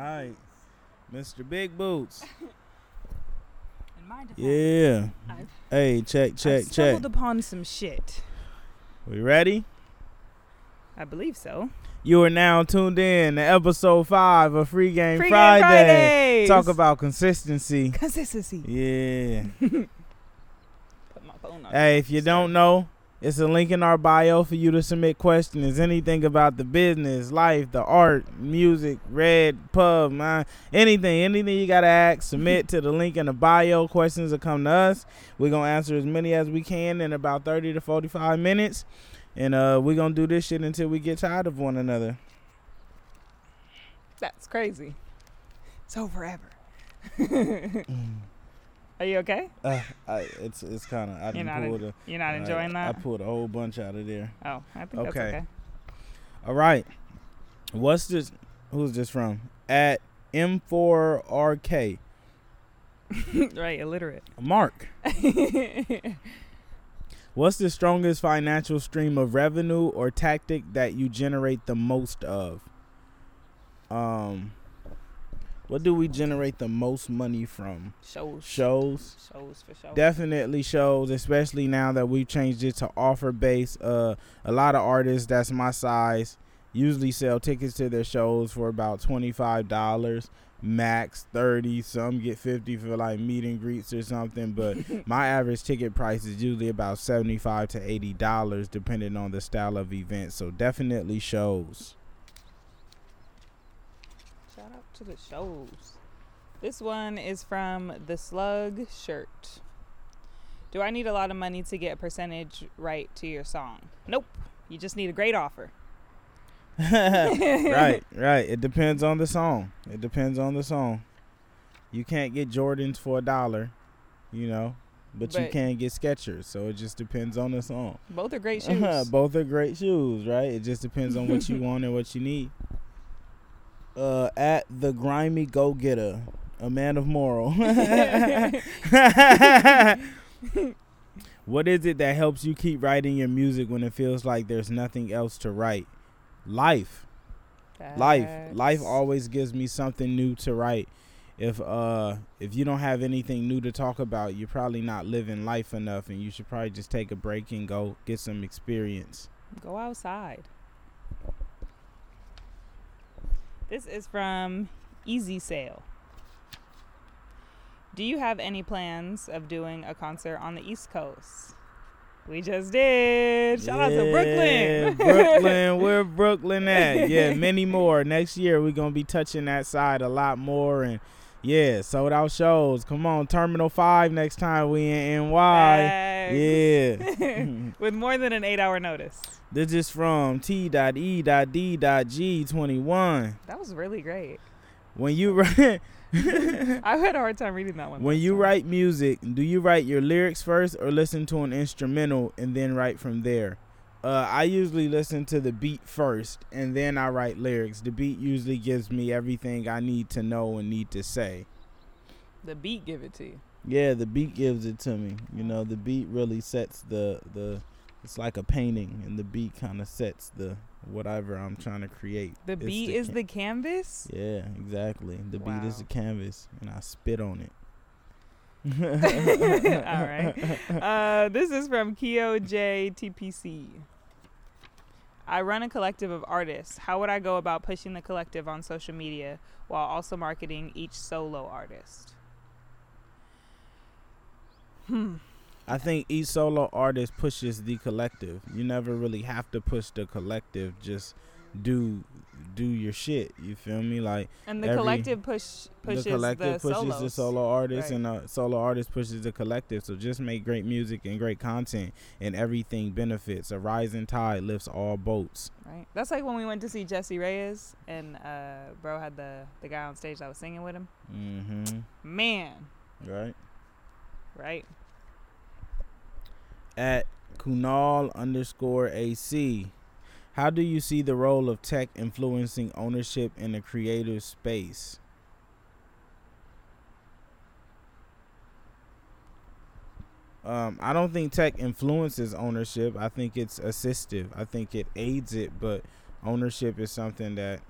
right, Mr. Big Boots. In my defense, Yeah. I've, Hey, check, check, I've check. stumbled upon some shit. We ready? I believe so. You are now tuned in to episode five of Free Game Free Game Friday. Talk about consistency. consistency. Yeah. Put my phone on. hey, if you don't know, it's a link in our bio for you to submit questions. Anything about the business, life, the art, music, red, pub, man, anything, anything you gotta ask, submit to the link in the bio. Questions will come to us. We're gonna answer as many as we can in about 30 to 45 minutes. And uh, we're gonna do this shit until we get tired of one another. That's crazy. So forever. Are you okay? Uh, I, it's it's kind of I You're not, en- the you're not enjoying I, that? I pulled a whole bunch out of there. oh, I think that's Okay. okay. All right, what's this? Who's this from? At M4RK right, illiterate. Mark. What's the strongest financial stream of revenue or tactic that you generate the most of? Um, what do we generate the most money from? shows. Shows. Shows for show. definitely shows especially now that we've changed it to offer based uh a lot of artists that's my size usually sell tickets to their shows for about $25 max 30 some get 50 for like meet and greets or something but my average ticket price is usually about 75 to 80 dollars depending on the style of event so definitely shows Shout out to the shows. This one is from the Slug Shirt. Do I need a lot of money to get a percentage right to your song? Nope. You just need a great offer. right, right. It depends on the song. It depends on the song. You can't get Jordans for a dollar, you know, but, you can get Skechers. So it just depends on the song. Both are great shoes. Both are great shoes, right? It just depends on what you want and what you need. Uh, at the grimy go getter, a man of moral. what is it that helps you keep writing your music when it feels like there's nothing else to write? Life life life always gives me something new to write if uh if you don't have anything new to talk about you're probably not living life enough and you should probably just take a break and go get some experience Go outside. This is from Easy Sale. Do you have any plans of doing a concert on the East Coast? We just did. Shout out to Brooklyn. brooklyn where brooklyn at yeah many more next year we're gonna be touching that side a lot more and yeah sold out shows come on terminal 5 next time we in ny yeah With more than an eight hour notice. This is from T.E.D.G21. That was really great. When you write I had a hard time reading that one. when you time. write music, do you write your lyrics first or listen to an instrumental and then write from there? Uh, I usually listen to the beat first and then I write lyrics. The beat usually gives me everything I need to know and need to say. the beat give it to you. Yeah, the beat gives it to me. You know, the beat really sets the the. It's like a painting, and the beat kind of sets the whatever I'm trying to create. The It's beat the is ca- the canvas. Yeah, exactly. The beat is the canvas, and I spit on it. All right. Uh, this is from Kyo J TPC. I run a collective of artists. How would I go about pushing the collective on social media while also marketing each solo artist? Hmm. I think each solo artist pushes the collective. You never really have to push the collective. Just do do your shit. You feel me? Like And the Every- collective push pushes the collective the pushes the solo artist, Right. and the solo artist pushes the collective. So just make great music and great content, and everything benefits. A rising tide lifts all boats. Right. That's like when we went to see Jesse Reyes and uh, bro had the the guy on stage that was singing with him. Mm-hmm. Man, Right. right? at Kunal underscore AC. How do you see the role of tech influencing ownership in the creative space? Um, I don't think tech influences ownership. I think it's assistive. I think it aids it, but ownership is something that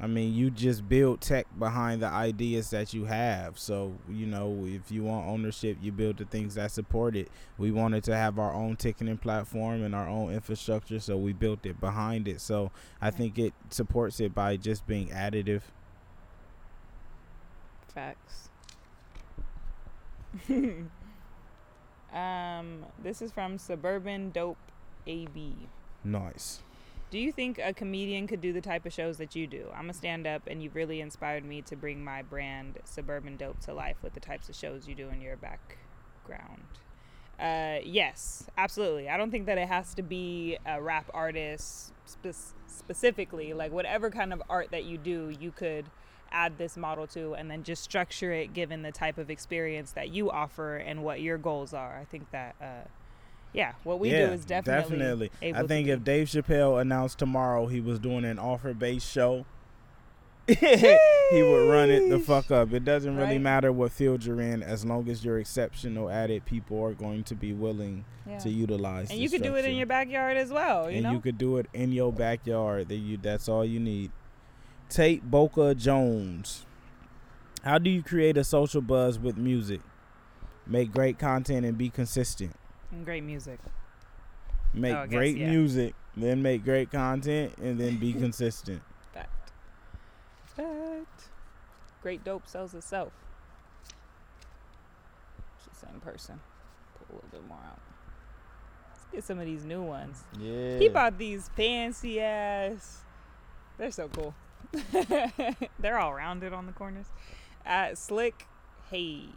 I mean, you just build tech behind the ideas that you have. So, you know, if you want ownership, you build the things that support it. We wanted to have our own ticketing platform and our own infrastructure, so we built it behind it. So, I think it supports it by just being additive. Facts. um, this is from Suburban Dope AB. Nice. Do you think a comedian could do the type of shows that you do? I'm a stand up and you've really inspired me to bring my brand Suburban Dope to life with the types of shows you do in your background. Uh, yes, absolutely. I don't think that it has to be a rap artist spe- specifically. Like, whatever kind of art that you do, you could add this model to and then just structure it given the type of experience that you offer and what your goals are. I think that. Uh, yeah, what we yeah, do is definitely. Definitely. I think if Dave Chappelle announced tomorrow he was doing an offer based show, he would run it the fuck up. It doesn't really Right. matter what field you're in, as long as you're exceptional at it, people are going to be willing Yeah. to utilize. And you could do it in your backyard as well, you and know? you could do it in your backyard. That you that's all you need. Tate Boca Jones. How do you create a social buzz with music? Make great content and be consistent. And great music. Make Oh, I guess, great yeah. music, then make great content and then be consistent. Fact. Fact. Great dope sells itself. She's the same person. Put a little bit more out. Let's get some of these new ones. Yeah. He bought these fancy ass. They're so cool. They're all rounded on the corners. Uh, slick hate.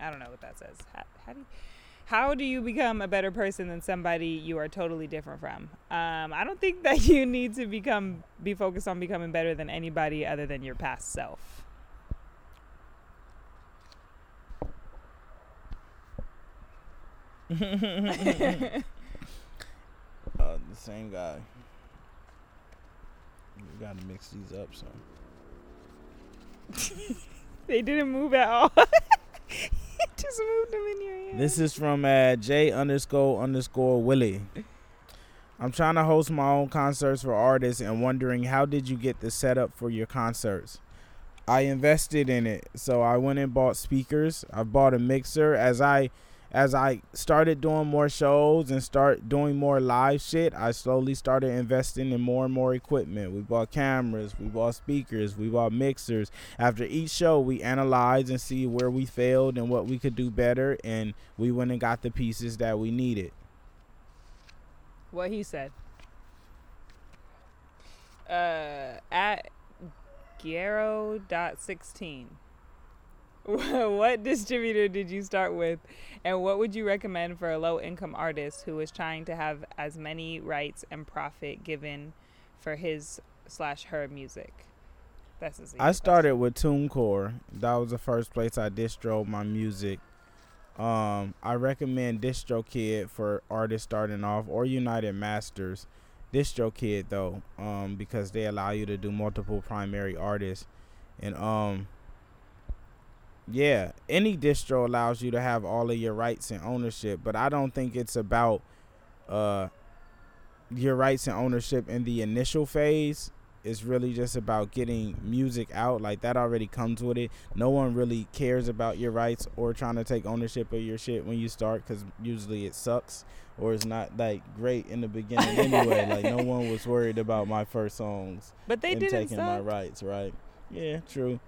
I don't know what that says. How, how do you, how do you become a better person than somebody you are totally different from? Um, I don't think that you need to become be focused on becoming better than anybody other than your past self. Uh, the same guy. You gotta mix these up so. They didn't move at all. Just moved them in your. This is from uh, J underscore underscore Willie. I'm trying to host my own concerts for artists and wondering how did you get the setup for your concerts? I invested in it, so I went and bought speakers. I bought a mixer as I as I started doing more shows and start doing more live shit. I slowly started investing in more and more equipment. We bought cameras, we bought speakers, we bought mixers. After each show, we analyzed and see where we failed and what we could do better, and we went and got the pieces that we needed. What he said. Uh, at Garo.16. what distributor did you start with, and what would you recommend for a low income artist who is trying to have as many rights and profit given for his slash her music? That's I started with TuneCore. That was the first place I distro my music. Um, I recommend DistroKid for artists starting off or United Masters. DistroKid though, um, because they allow you to do multiple primary artists, and um, yeah, any distro allows you to have all of your rights and ownership. But I don't think it's about uh your rights and ownership in the initial phase. It's really just about getting music out like that already comes with it. No one really cares about your rights or trying to take ownership of your shit when you start because usually it sucks or it's not like great in the beginning anyway. Like no one was worried about my first songs But they and didn't taking my rights right? Yeah true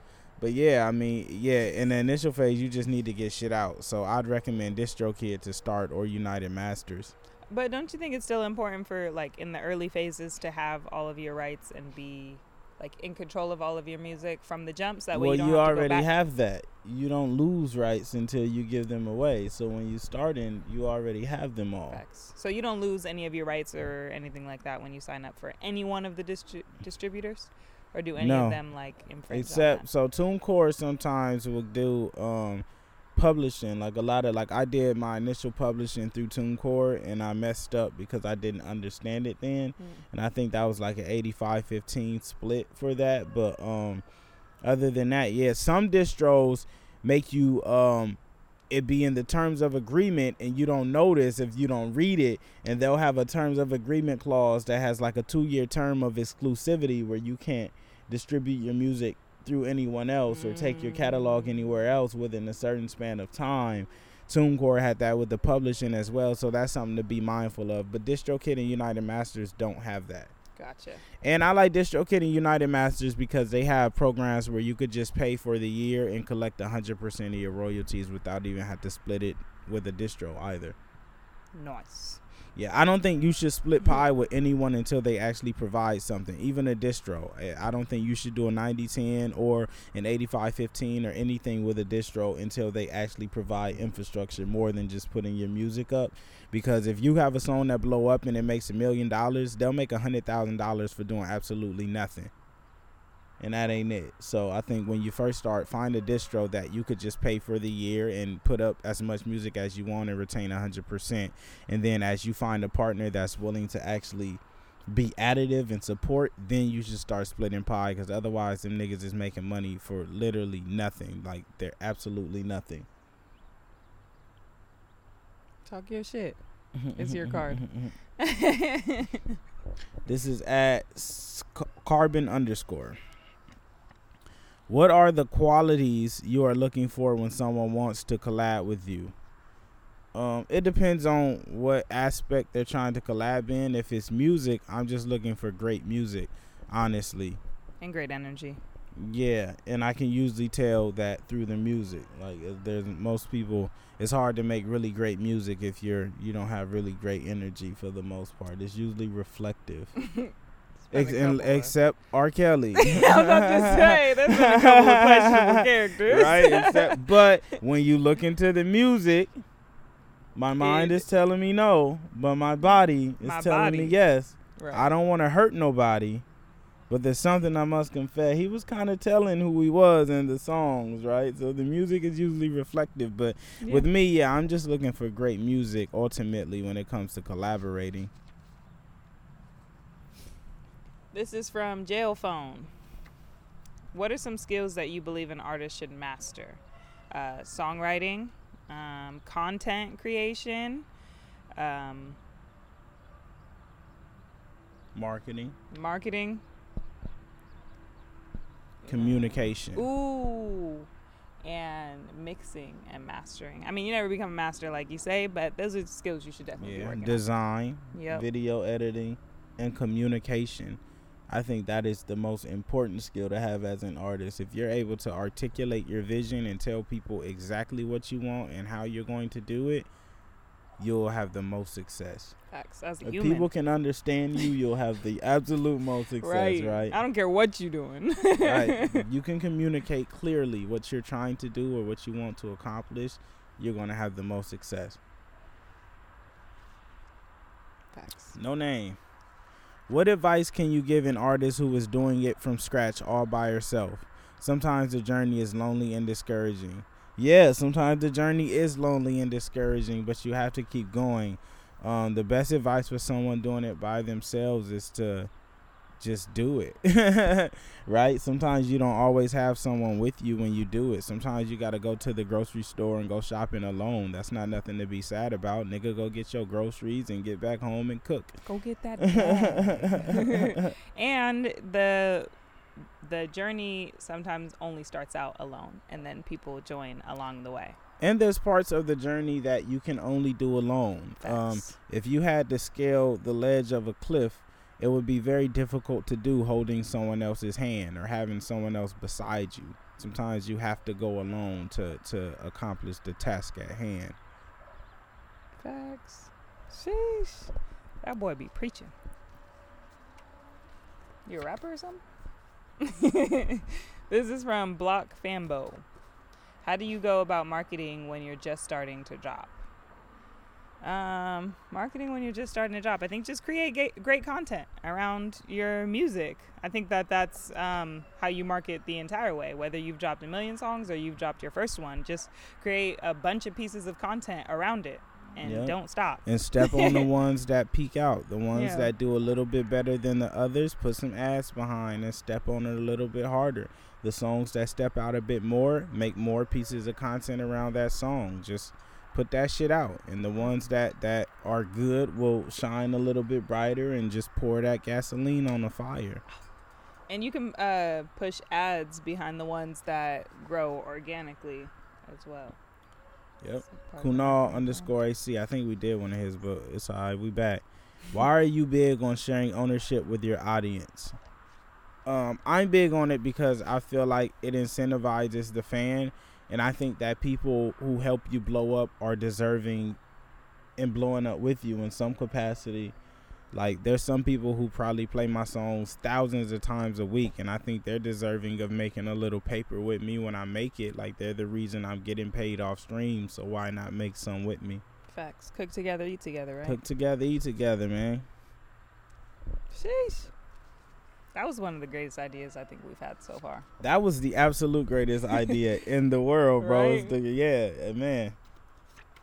but yeah i mean yeah in the initial phase you just need to get shit out so i'd recommend distrokid to start or united masters But don't you think it's still important for like in the early phases to have all of your rights and be like in control of all of your music from the jumps? That way well, you don't you have to go already have that. You don't lose rights until you give them away. So when you start in, you already have them all. Facts. So you don't lose any of your rights or anything like that when you sign up for any one of the distri- distributors, or do any No. of them like Except so TuneCore sometimes will do um publishing like a lot of like I did my initial publishing through TuneCore and I messed up because I didn't understand it then. Mm. and I think that was like an 85-15 split for that. But um, other than that, yeah, some distros make you um it be in the terms of agreement and you don't notice if you don't read it and they'll have a terms of agreement clause that has like a two year term of exclusivity where you can't distribute your music through anyone else or take your catalog mm. anywhere else within a certain span of time. TuneCore had that with the publishing as well, so that's something to be mindful of. But DistroKid and United Masters don't have that. Gotcha. And I like DistroKid and United Masters because they have programs where you could just pay for the year and collect 100% of your royalties without even have to split it with a distro either. Nice. Yeah, I don't think you should split pie with anyone until they actually provide something, even a distro. Eh, I don't think you should do a 90-10 or an 85-15 or anything with a distro until they actually provide infrastructure more than just putting your music up. Because if you have a song that blow up and it makes a million dollars, they'll make a hundred thousand dollars for doing absolutely nothing and that ain't it. So I think when you first start, find a distro that you could just pay for the year and put up as much music as you want and retain 100%. And then as you find a partner that's willing to actually be additive and support, then you should start splitting pie because otherwise, them niggas is making money for literally nothing. Like they're absolutely nothing. Talk your shit. It's your card. this is at carbon underscore. What are the qualities you are looking for when someone wants to collab with you? Um, it depends on what aspect they're trying to collab in. If it's music, I'm just looking for great music, honestly. And great energy. Yeah, and I can usually tell that through the music. Like there's most people it's hard to make really great music if you're you don't have really great energy for the most part. It's usually reflective. Ex- and, except R. Kelly. I was about to say, there's been a couple of questionable characters. Right, except, but when you look into the music, my mind it, is telling me no, but my body is my telling body. me yes. Right. I don't want to hurt nobody, but there's something I must confess. He was kind of telling who he was in the songs, right? So the music is usually reflective, but yeah. with me, yeah, I'm just looking for great music ultimately when it comes to collaborating. This is from Jail Phone. What are some skills that you believe an artist should master? Uh, songwriting, um, content creation, um, marketing, marketing, communication. Ooh, and mixing and mastering. I mean, you never become a master like you say, but those are skills you should definitely yeah. Design, yep. video editing, and communication. I think that is the most important skill to have as an artist. If you're able to articulate your vision and tell people exactly what you want and how you're going to do it, you'll have the most success. Facts. As a if human. people can understand you, you'll have the absolute most success, right. right? I don't care what you're doing. right. You can communicate clearly what you're trying to do or what you want to accomplish, you're going to have the most success. Facts. No name. What advice can you give an artist who is doing it from scratch all by herself? Sometimes the journey is lonely and discouraging. Yeah, sometimes the journey is lonely and discouraging, but you have to keep going. Um, the best advice for someone doing it by themselves is to just do it. right? Sometimes you don't always have someone with you when you do it. Sometimes you got to go to the grocery store and go shopping alone. That's not nothing to be sad about. Nigga, go get your groceries and get back home and cook. Go get that. and the the journey sometimes only starts out alone and then people join along the way and there's parts of the journey that you can only do alone um, if you had to scale the ledge of a cliff it would be very difficult to do holding someone else's hand or having someone else beside you. Sometimes you have to go alone to, to accomplish the task at hand. Facts. Sheesh. That boy be preaching. You a rapper or something? this is from Block Fambo. How do you go about marketing when you're just starting to drop? Um, marketing when you're just starting a job. I think just create great content around your music. I think that that's um, how you market the entire way. Whether you've dropped a million songs or you've dropped your first one, just create a bunch of pieces of content around it. and Yep. don't stop. and step on the ones that peak out, the ones Yeah. that do a little bit better than the others. Put some ass behind and step on it a little bit harder. The songs that step out a bit more, make more pieces of content around that song. Just put that shit out, and the ones that that are good will shine a little bit brighter and just pour that gasoline on the fire. And you can uh, push ads behind the ones that grow organically as well. Yep. So part of the Kunal underscore AC. I think we did one of his, but it's alright. We back. Why are you big on sharing ownership with your audience? Um, I'm big on it because I feel like it incentivizes the fan, and I think that people who help you blow up are deserving in blowing up with you in some capacity. Like there's some people who probably play my songs thousands of times a week, and I think they're deserving of making a little paper with me when I make it. Like they're the reason I'm getting paid off stream, so why not make some with me? Facts. Cook together, eat together, right? Cook together, eat together, man. Sheesh. That was one of the greatest ideas I think we've had so far. That was the absolute greatest idea in the world, bro. Right. the- yeah, man.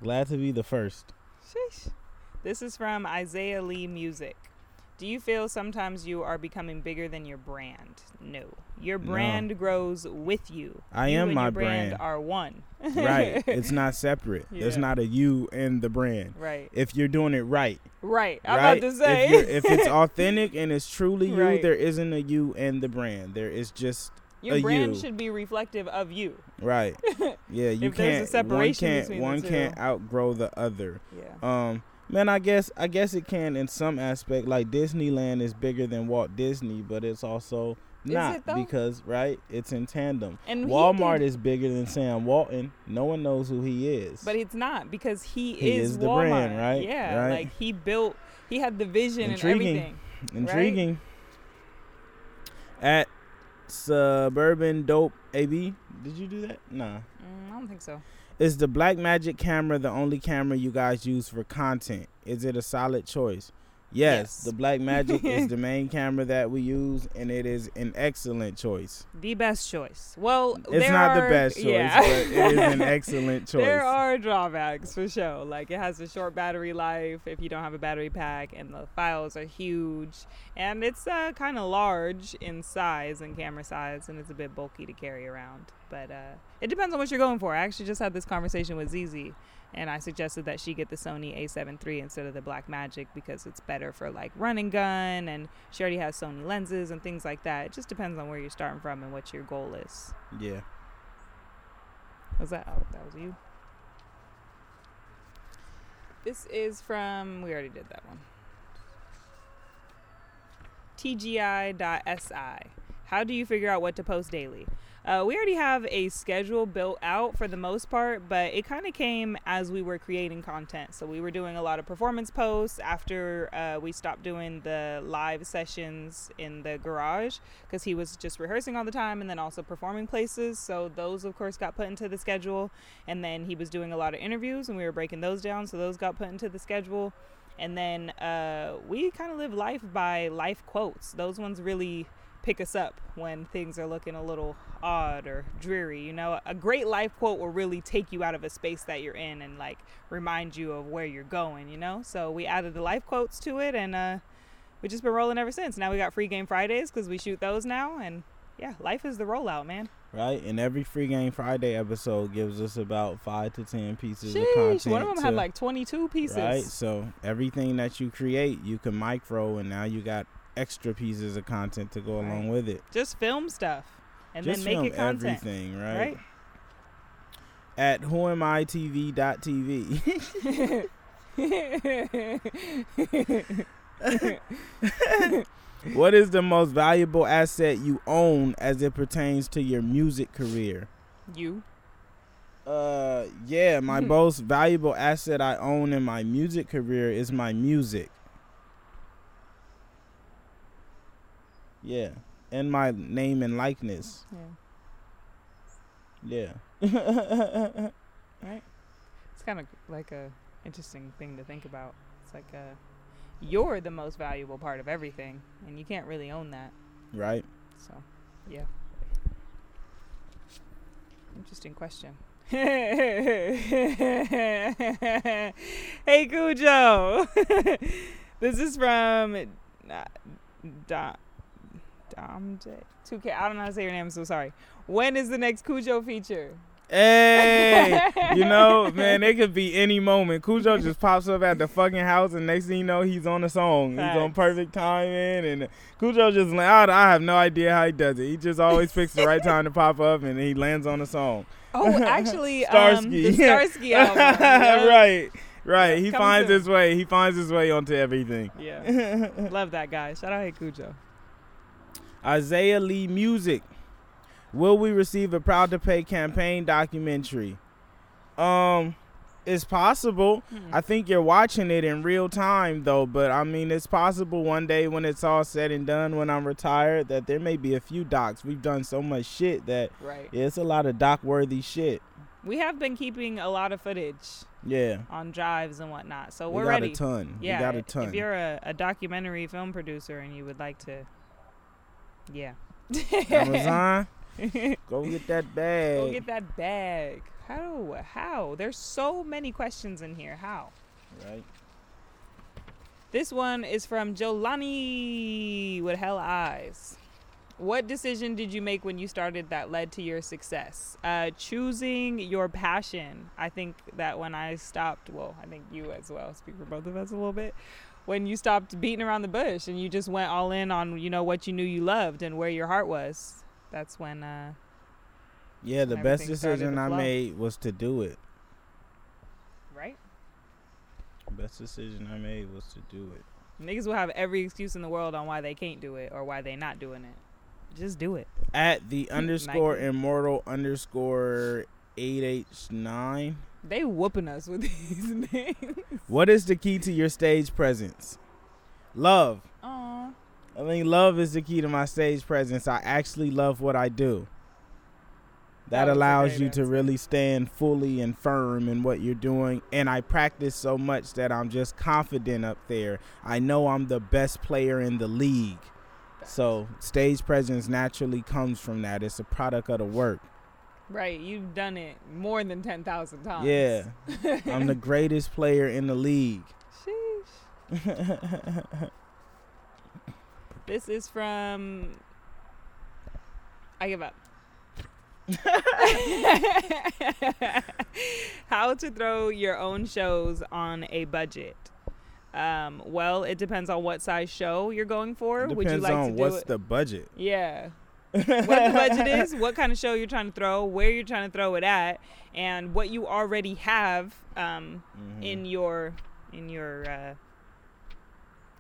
Glad to be the first. Sheesh. This is from Isaiah Lee Music. Do you feel sometimes you are becoming bigger than your brand? No. Your No. brand grows with you. I You am and my your brand, brand. are one. right. It's not separate. There's Yeah. not a you and the brand. right. If you're doing it right. Right. I'm right? about to say. If, if it's authentic and it's truly you, Right. there isn't a you in the brand. There is just your a brand you. should be reflective of you. right. Yeah, you If there's a can't. separation one can't. between the One can't outgrow the other. Yeah. Um, man, I guess I guess it can in some aspect. Like Disneyland is bigger than Walt Disney, but it's also Is not it, because right, it's in tandem. And Walmart is bigger than Sam Walton. No one knows who he is. But it's not because he, He is, is the Walmart. brand, right? Yeah, Right. like he built, he had the vision Intriguing. and everything. intriguing. At Suburban Dope AB, did you do that? Nah. Mm, I don't think so. Is the Blackmagic camera the only camera you guys use for content? Is it a solid choice? Yes, Yes. the Blackmagic is the main camera that we use, and it is an excellent choice. The best choice. Well, It's not the best choice, yeah. but it is an excellent choice. There are drawbacks for sure. Like it has a short battery life if you don't have a battery pack, and the files are huge, and it's uh, kind of large in size and camera size, and it's a bit bulky to carry around. But uh, it depends on what you're going for. I actually just had this conversation with Zizi, and I suggested that she get the Sony A7 III instead of the Blackmagic because it's better for like running gun, and she already has Sony lenses and things like that. It just depends on where you're starting from and what your goal is. Yeah. Was that? Oh, that was you. This is from. We already did that one. TGI.si. How do you figure out what to post daily? Uh, we already have a schedule built out for the most part, but it kind of came as we were creating content. So we were doing a lot of performance posts after uh, we stopped doing the live sessions in the garage because he was just rehearsing all the time and then also performing places. So those, of course, got put into the schedule. And then he was doing a lot of interviews and we were breaking those down. So those got put into the schedule. And then uh, we kind of live life by life quotes. Those ones really pick us up when things are looking a little odd or dreary. You know, a great life quote will really take you out of a space that you're in and like remind you of where you're going, you know? So we added the life quotes to it and uh, we've just been rolling ever since. Now we got free game Fridays because we shoot those now. And yeah, life is the rollout, man. Right, and every free game Friday episode gives us about five to ten pieces of content. one of them had like 22 pieces. Right, so everything that you create, you can micro, and now you got extra pieces of content to go Right. along with it. Just film stuff and Just then make it content. everything, right? Right? At whoamitv.tv. what is the most valuable asset you own as it pertains to your music career? you. Uh, yeah, my most valuable asset I own in my music career is my music. Yeah, and my name and likeness. Yeah. Yeah. Right. It's kind of like a interesting thing to think about. It's like uh you're the most valuable part of everything, and you can't really own that. right. So, yeah. Interesting question. hey Cujo. this is from uh, Dom Dom J. 2K. I don't know how to say your name. I'm so sorry. When is the next Cujo feature? Hey, you know, man, it could be any moment. Cujo just pops up at the fucking house, and next thing you know, he's on a song. He's on perfect timing, and Cujo just I, I have no idea how he does it. He just always picks the right time to pop up, and he lands on a song. Oh, actually, um, Starsky. the Starsky album. Yep. right, right. He finds soon. his way. He finds his way onto everything. Yeah, love that guy. Shout out, hey Cujo. Isaiah Lee Music. Will we receive a Proud to Pay campaign documentary? Um, it's possible. Hmm. I think you're watching it in real time though, but I mean it's possible one day when it's all said and done when I'm retired that there may be a few docs. We've done so much shit that Right. yeah, it's a lot of doc worthy shit. We have been keeping a lot of footage Yeah. on drives and whatnot, so we're ready. we're got ready. a ton. Yeah, we got a ton. if you're a, a documentary film producer and you would like to, yeah, Amazon, go get that bag. go get that bag. How? How? There's so many questions in here. How? right. This one is from Jolani with hell eyes. What decision did you make when you started that led to your success? Uh, choosing your passion. I think that when I stopped, well, I think you as well, speak for both of us a little bit. When you stopped beating around the bush and you just went all in on, you know, what you knew you loved and where your heart was. That's when, uh, Yeah, the best decision I made was to do it. right? Best decision I made was to do it. Niggas will have every excuse in the world on why they can't do it or why they not doing it. Just do it. At the underscore Nike. immortal underscore eight H nine. They whooping us with these names. What is the key to your stage presence? Love. Aw. I think love is the key to my stage presence. I actually love what I do. That, That allows you to really stand fully and firm in what you're doing. And I practice so much that I'm just confident up there. I know I'm the best player in the league. So stage presence naturally comes from that. It's a product of the work. Right, you've done it more than 10,000 times. Yeah. I'm the greatest player in the league. Sheesh. This is from. I give up. How to throw your own shows on a budget. Um, well, it depends on what size show you're going for. Would you Depends like on to do what's it? the budget. Yeah. What the budget is, what kind of show you're trying to throw, where you're trying to throw it at, and what you already have um, Mhm. in your in your uh,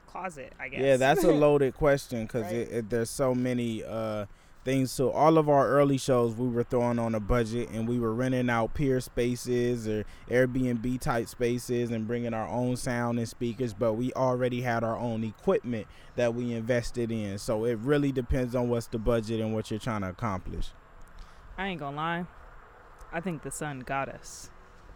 closet, I guess. Yeah, that's a loaded question because Right. there's so many uh, things. So all of our early shows, we were throwing on a budget, and we were renting out Peerspaces or Airbnb type spaces and bringing our own sound and speakers. But we already had our own equipment that we invested in. So it really depends on what's the budget and what you're trying to accomplish. I ain't gonna lie. I think the sun got us.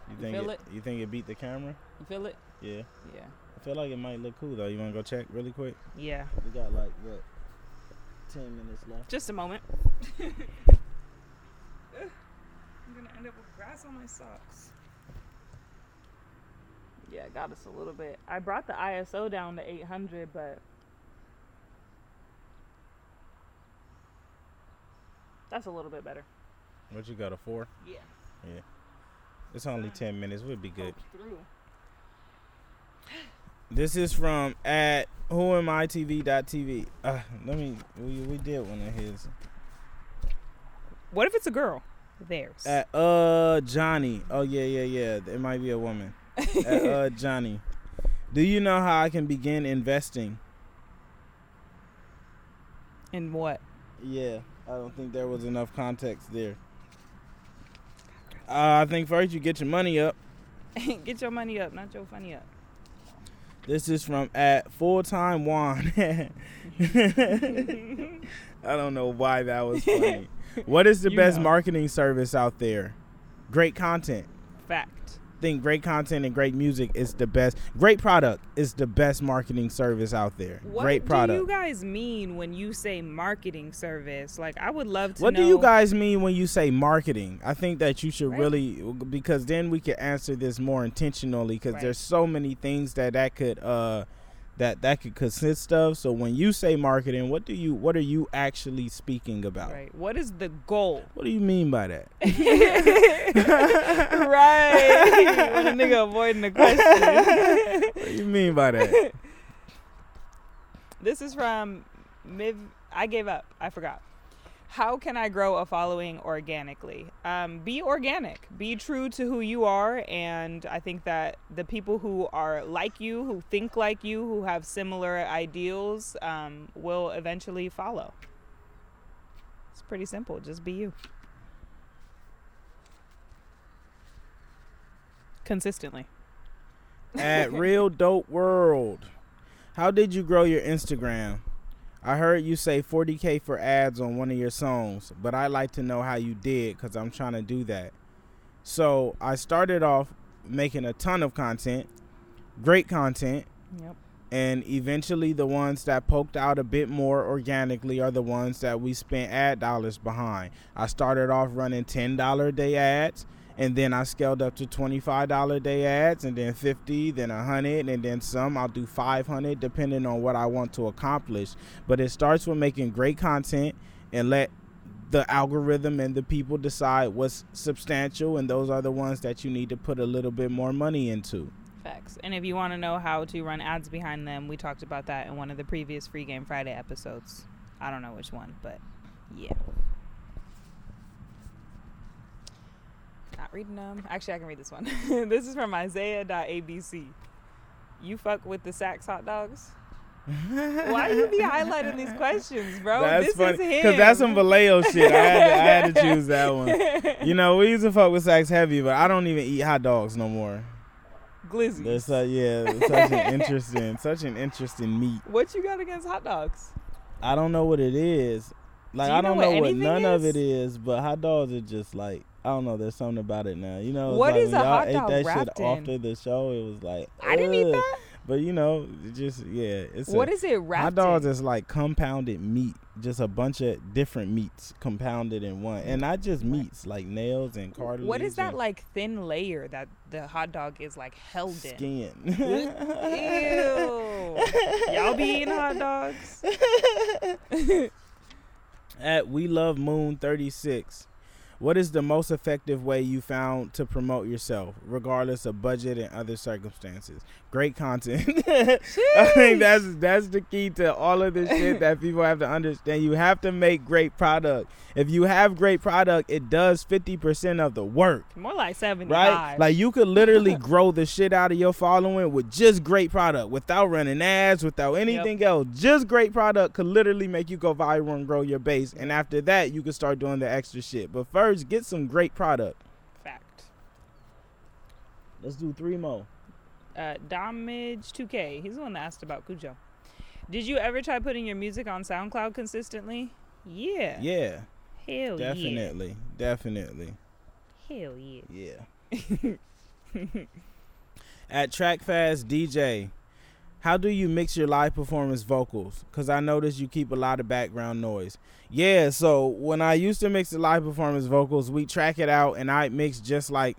You You think feel it, it? You think it beat the camera? You feel it? Yeah. Yeah. I feel like it might look cool though. You want to go check really quick? Yeah. We got like what, ten minutes left. Just a moment. I'm gonna end up with grass on my socks. Yeah, it got us a little bit. I brought the ISO down to 800, but that's a little bit better. What you got a four? Yeah. Yeah. It's only ten minutes. We'll be good. Poked through. This is from at whoamitv.tv. Uh, let me. We, we did one of his. What if it's a girl? Theirs. At uh Johnny. Oh yeah yeah yeah. It might be a woman. at uh Johnny. Do you know how I can begin investing? In what? Yeah, I don't think there was enough context there. Uh, I think first you get your money up. Get your money up, not your funny up. This is from at full time Juan. I don't know why that was funny. what is the You best know. marketing service out there? Great content. Fact. Think great content and great music is the best. Great product is the best marketing service out there. What great do you guys mean when you say marketing service? Like, I would love to What know. do you guys mean when you say marketing? I think that you should Right. really because then we could answer this more intentionally because Right. there's so many things that that could uh that that could consist of. So when you say marketing, what do you what are you actually speaking about? Right. What is the goal? What do you mean by that? right. when a nigga avoiding the question. What do you mean by that? this is from Miv. I gave up. I forgot. How can I grow a following organically? Um, be organic. Be true to who you are. And I think that the people who are like you, who think like you, who have similar ideals, um, will eventually follow. It's pretty simple. Just be you. Consistently. At Real Dope World. How did you grow your Instagram? I heard you say 40k for ads on one of your songs, but I'd like to know how you did because I'm trying to do that. So I started off making a ton of content, great content, Yep. and eventually the ones that poked out a bit more organically are the ones that we spent ad dollars behind. I started off running $10 a day ads and then I scaled up to $25 a day ads and then 50, then 100 and then some I'll do 500 depending on what I want to accomplish. But it starts with making great content and let the algorithm and the people decide what's substantial and those are the ones that you need to put a little bit more money into. Facts. And if you want to know how to run ads behind them, we talked about that in one of the previous Free Game Friday episodes. I don't know which one, but yeah. Not reading them. Actually, I can read this one. this is from Isaiah.abc. You fuck with the Saks hot dogs? Why do you be highlighting these questions, bro? that's this funny is him. because that's some Vallejo shit. I had, to, I had to choose that one. You know, we used to fuck with Saks Heavy, but I don't even eat hot dogs no more. Glizzy. There's uh, yeah, it's such an interesting, such an interesting meat. What you got against hot dogs? I don't know what it is. Like Do I don't know know, what what none of it is, but hot dogs are just like I don't know. There's something about it now. You know, What like is a y'all hot ate that wrapped shit in? after the show. It was like I didn't eat that. But you know, just yeah, it's What a, is it wrapped hot dogs in? is like compounded meat, just a bunch of different meats compounded in one, and not just meats like nails and cartilage. What is that like thin layer that the hot dog is like held in? Skin. Ew. Y'all be eating hot dogs? At We Love Moon 36. What is the most effective way you found to promote yourself, regardless of budget and other circumstances? Great content. I think that's that's the key to all of this shit that people have to understand. You have to make great product. If you have great product, it does fifty percent of the work. More like 75. Right? Like you could literally grow the shit out of your following with just great product, without running ads, without anything else. Just great product could literally make you go viral and grow your base. And after that, you can start doing the extra shit. But first, get some great product. Fact. Let's do three more. Uh, Damage 2K. He's the one that asked about Cujo. Did you ever try putting your music on SoundCloud consistently? Yeah. Yeah, Hell yeah. definitely, definitely. Hell yeah. Yeah. At TrackFast DJ, how do you mix your live performance vocals? Because I noticed you keep a lot of background noise. Yeah, so when I used to mix the live performance vocals, we track it out and I mix just like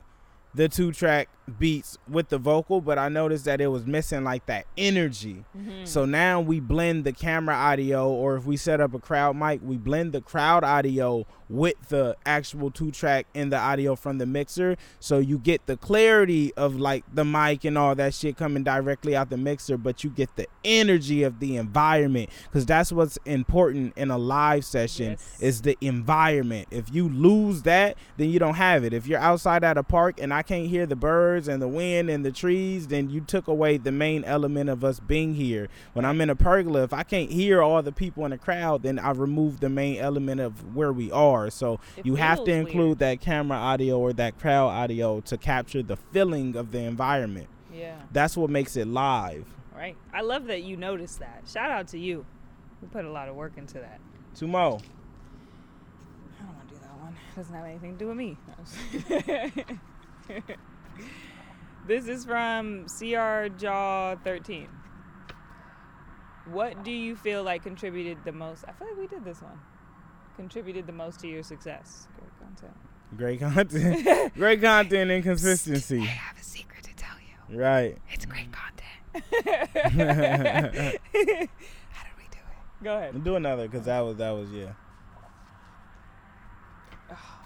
the two track beats with the vocal, but I noticed that it was missing like that energy. Mm-hmm. So now we blend the camera audio, or if we set up a crowd mic, we blend the crowd audio with the actual two track and the audio from the mixer. So you get the clarity of like the mic and all that shit coming directly out the mixer, but you get the energy of the environment because that's what's important in a live session Yes. is the environment. If you lose that, then you don't have it. If you're outside at a park and I can't hear the birds and the wind and the trees, then you took away the main element of us being here. When I'm in a pergola, if I can't hear all the people in the crowd, then I remove the main element of where we are. So It you have to include weird. that camera audio or that crowd audio to capture the feeling of the environment. Yeah. That's what makes it live. Right. I love that you noticed that. Shout out to you. We put a lot of work into that. Two more. I don't want to do that one. It doesn't have anything to do with me. This is from CR Jaw 13. What do you feel like contributed the most? I feel like we did this one. Contributed the most to your success. Great content. Great content. Great content and consistency. I have a secret to tell you. Right. It's great content. How did we do it? Go ahead. Do another because that was that was yeah. Oh.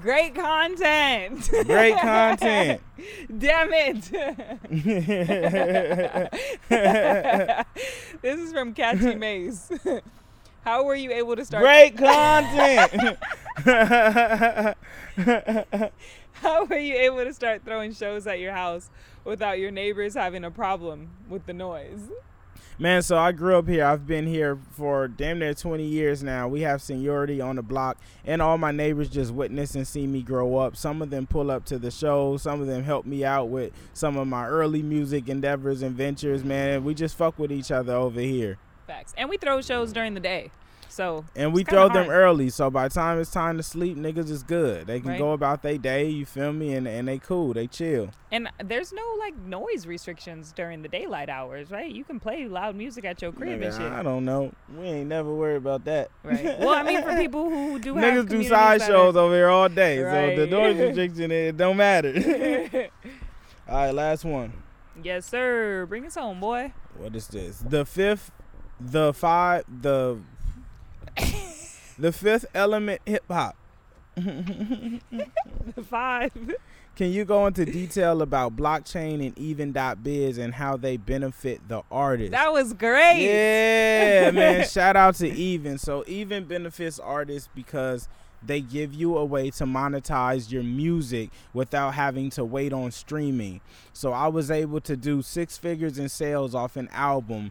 Great content. Great content. Damn it. this is from Catchy Maze. How were you able to start? Great content. How were you able to start throwing shows at your house without your neighbors having a problem with the noise? Man, so I grew up here. I've been here for damn near 20 years now. We have seniority on the block, and all my neighbors just witness and see me grow up. Some of them pull up to the show. Some of them help me out with some of my early music endeavors and ventures. Man, we just fuck with each other over here. Facts. And we throw shows during the day. So and we throw them early, so by the time it's time to sleep, niggas is good. They can Right. go about their day. You feel me? And and they cool. They chill. And there's no like noise restrictions during the daylight hours, right? You can play loud music at your crib and shit. I don't know. We ain't never worried about that. Right. Well, I mean, for people who do have Niggas do side shows over here all day, so the Right. noise restriction it don't matter. all right, last one. yes, sir. Bring us home, boy. What is this? The fifth, the five, the the fifth element hip hop. The five. Can you go into detail about blockchain and even.biz and how they benefit the artist? That was great. Yeah, man. Shout out to Even. So Even benefits artists because they give you a way to monetize your music without having to wait on streaming. So I was able to do six figures in sales off an album.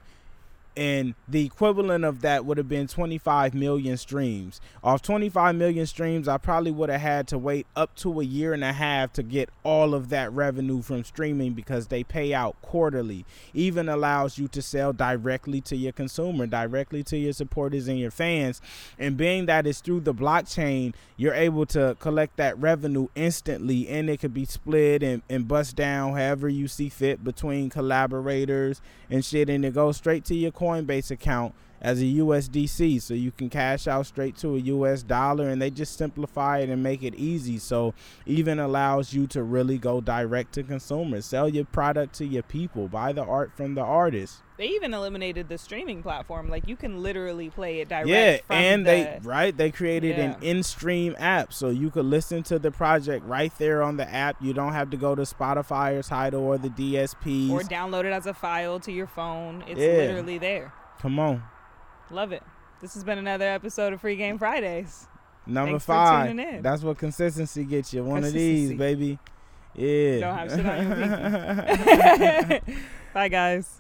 And the equivalent of that would have been 25 million streams. Off 25 million streams, I probably would have had to wait up to a year and a half to get all of that revenue from streaming because they pay out quarterly. Even allows you to sell directly to your consumer, directly to your supporters and your fans. And being that it's through the blockchain, you're able to collect that revenue instantly and it could be split and, and bust down however you see fit between collaborators and shit. And it goes straight to your Coinbase account as a USDC so you can cash out straight to a US dollar and they just simplify it and make it easy. So Even allows you to really go direct to consumers. Sell your product to your people. Buy the art from the artist They even eliminated the streaming platform. Like you can literally play it direct. yeah and the, they right they created an in-stream app so you could listen to the project right there on the app you don't have to go to Spotify or Tidal or the DSPs or download it as a file to your phone. It's Yeah. literally there. come on Love it. This has been another episode of Free Game Fridays. number Thanks for five tuning in. that's what consistency gets you one of these baby yeah Don't have shit on your Bye, guys.